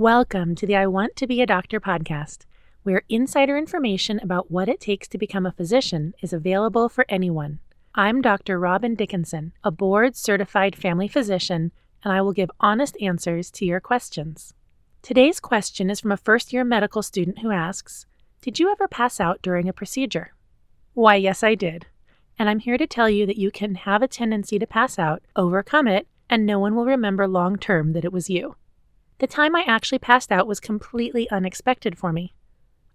Welcome to the I Want to Be a Doctor podcast, where insider information about what it takes to become a physician is available for anyone. I'm Dr. Robin Dickinson, a board certified family physician, and I will give honest answers to your questions. Today's question is from a first year medical student who asks Did you ever pass out during a procedure? Why, yes, I did. And I'm here to tell you that you can have a tendency to pass out, overcome it, and no one will remember long term that it was you. The time I actually passed out was completely unexpected for me.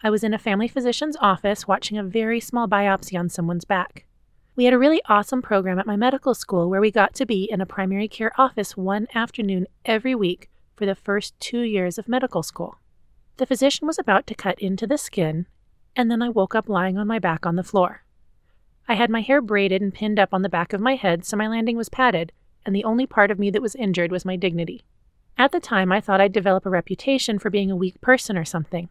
I was in a family physician's office watching a very small biopsy on someone's back. We had a really awesome program at my medical school where we got to be in a primary care office one afternoon every week for the first two years of medical school. The physician was about to cut into the skin, and then I woke up lying on my back on the floor. I had my hair braided and pinned up on the back of my head, so my landing was padded, and the only part of me that was injured was my dignity. At the time, I thought I'd develop a reputation for being a weak person or something.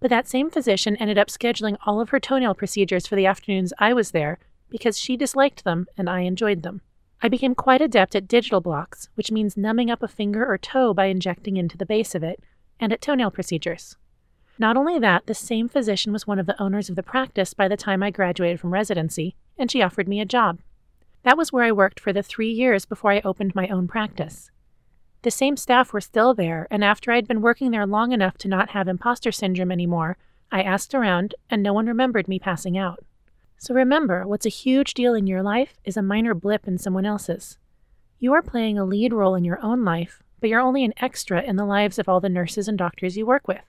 But that same physician ended up scheduling all of her toenail procedures for the afternoons I was there because she disliked them and I enjoyed them. I became quite adept at digital blocks, which means numbing up a finger or toe by injecting into the base of it, and at toenail procedures. Not only that, the same physician was one of the owners of the practice by the time I graduated from residency, and she offered me a job. That was where I worked for the three years before I opened my own practice. The same staff were still there, and after I'd been working there long enough to not have imposter syndrome anymore, I asked around, and no one remembered me passing out. So remember, what's a huge deal in your life is a minor blip in someone else's. You are playing a lead role in your own life, but you're only an extra in the lives of all the nurses and doctors you work with.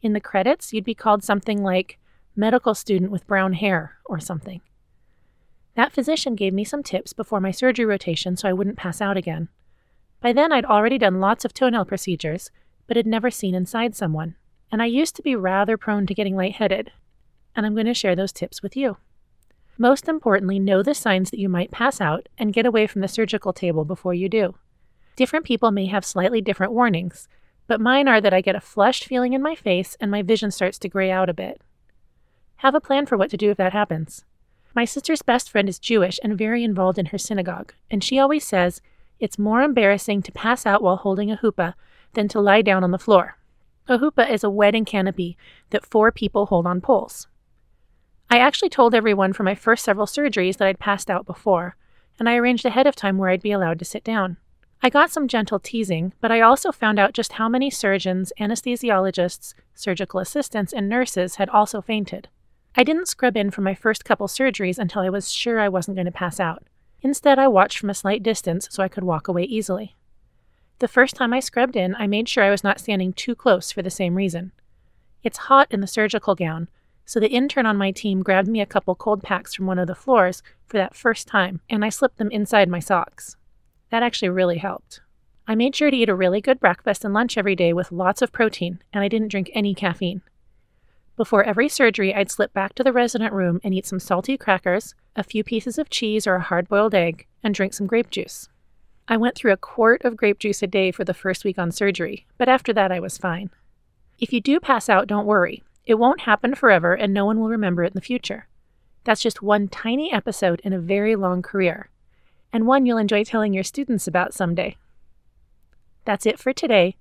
In the credits, you'd be called something like medical student with brown hair or something. That physician gave me some tips before my surgery rotation so I wouldn't pass out again. By then, I'd already done lots of toenail procedures, but had never seen inside someone, and I used to be rather prone to getting lightheaded, and I'm going to share those tips with you. Most importantly, know the signs that you might pass out and get away from the surgical table before you do. Different people may have slightly different warnings, but mine are that I get a flushed feeling in my face and my vision starts to gray out a bit. Have a plan for what to do if that happens. My sister's best friend is Jewish and very involved in her synagogue, and she always says it's more embarrassing to pass out while holding a huppah than to lie down on the floor. A huppah is a wedding canopy that four people hold on poles. I actually told everyone for my first several surgeries that I'd passed out before, and I arranged ahead of time where I'd be allowed to sit down. I got some gentle teasing, but I also found out just how many surgeons, anesthesiologists, surgical assistants, and nurses had also fainted. I didn't scrub in for my first couple surgeries until I was sure I wasn't going to pass out. Instead, I watched from a slight distance so I could walk away easily. The first time I scrubbed in, I made sure I was not standing too close for the same reason. It's hot in the surgical gown, so the intern on my team grabbed me a couple cold packs from one of the floors for that first time, and I slipped them inside my socks. That actually really helped. I made sure to eat a really good breakfast and lunch every day with lots of protein, and I didn't drink any caffeine. Before every surgery, I'd slip back to the resident room and eat some salty crackers, a few pieces of cheese or a hard boiled egg, and drink some grape juice. I went through a quart of grape juice a day for the first week on surgery, but after that I was fine. If you do pass out, don't worry. It won't happen forever and no one will remember it in the future. That's just one tiny episode in a very long career, and one you'll enjoy telling your students about someday. That's it for today.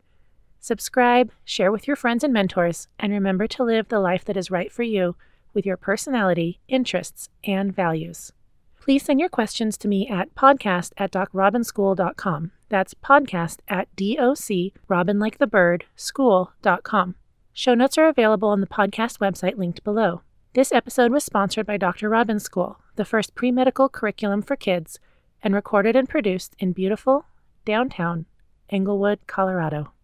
Subscribe, share with your friends and mentors, and remember to live the life that is right for you with your personality, interests, and values. Please send your questions to me at podcast at docrobinschool.com. That's podcast at doc, robin like the bird, school.com. Show notes are available on the podcast website linked below. This episode was sponsored by Dr. Robin School, the first pre medical curriculum for kids, and recorded and produced in beautiful downtown Englewood, Colorado.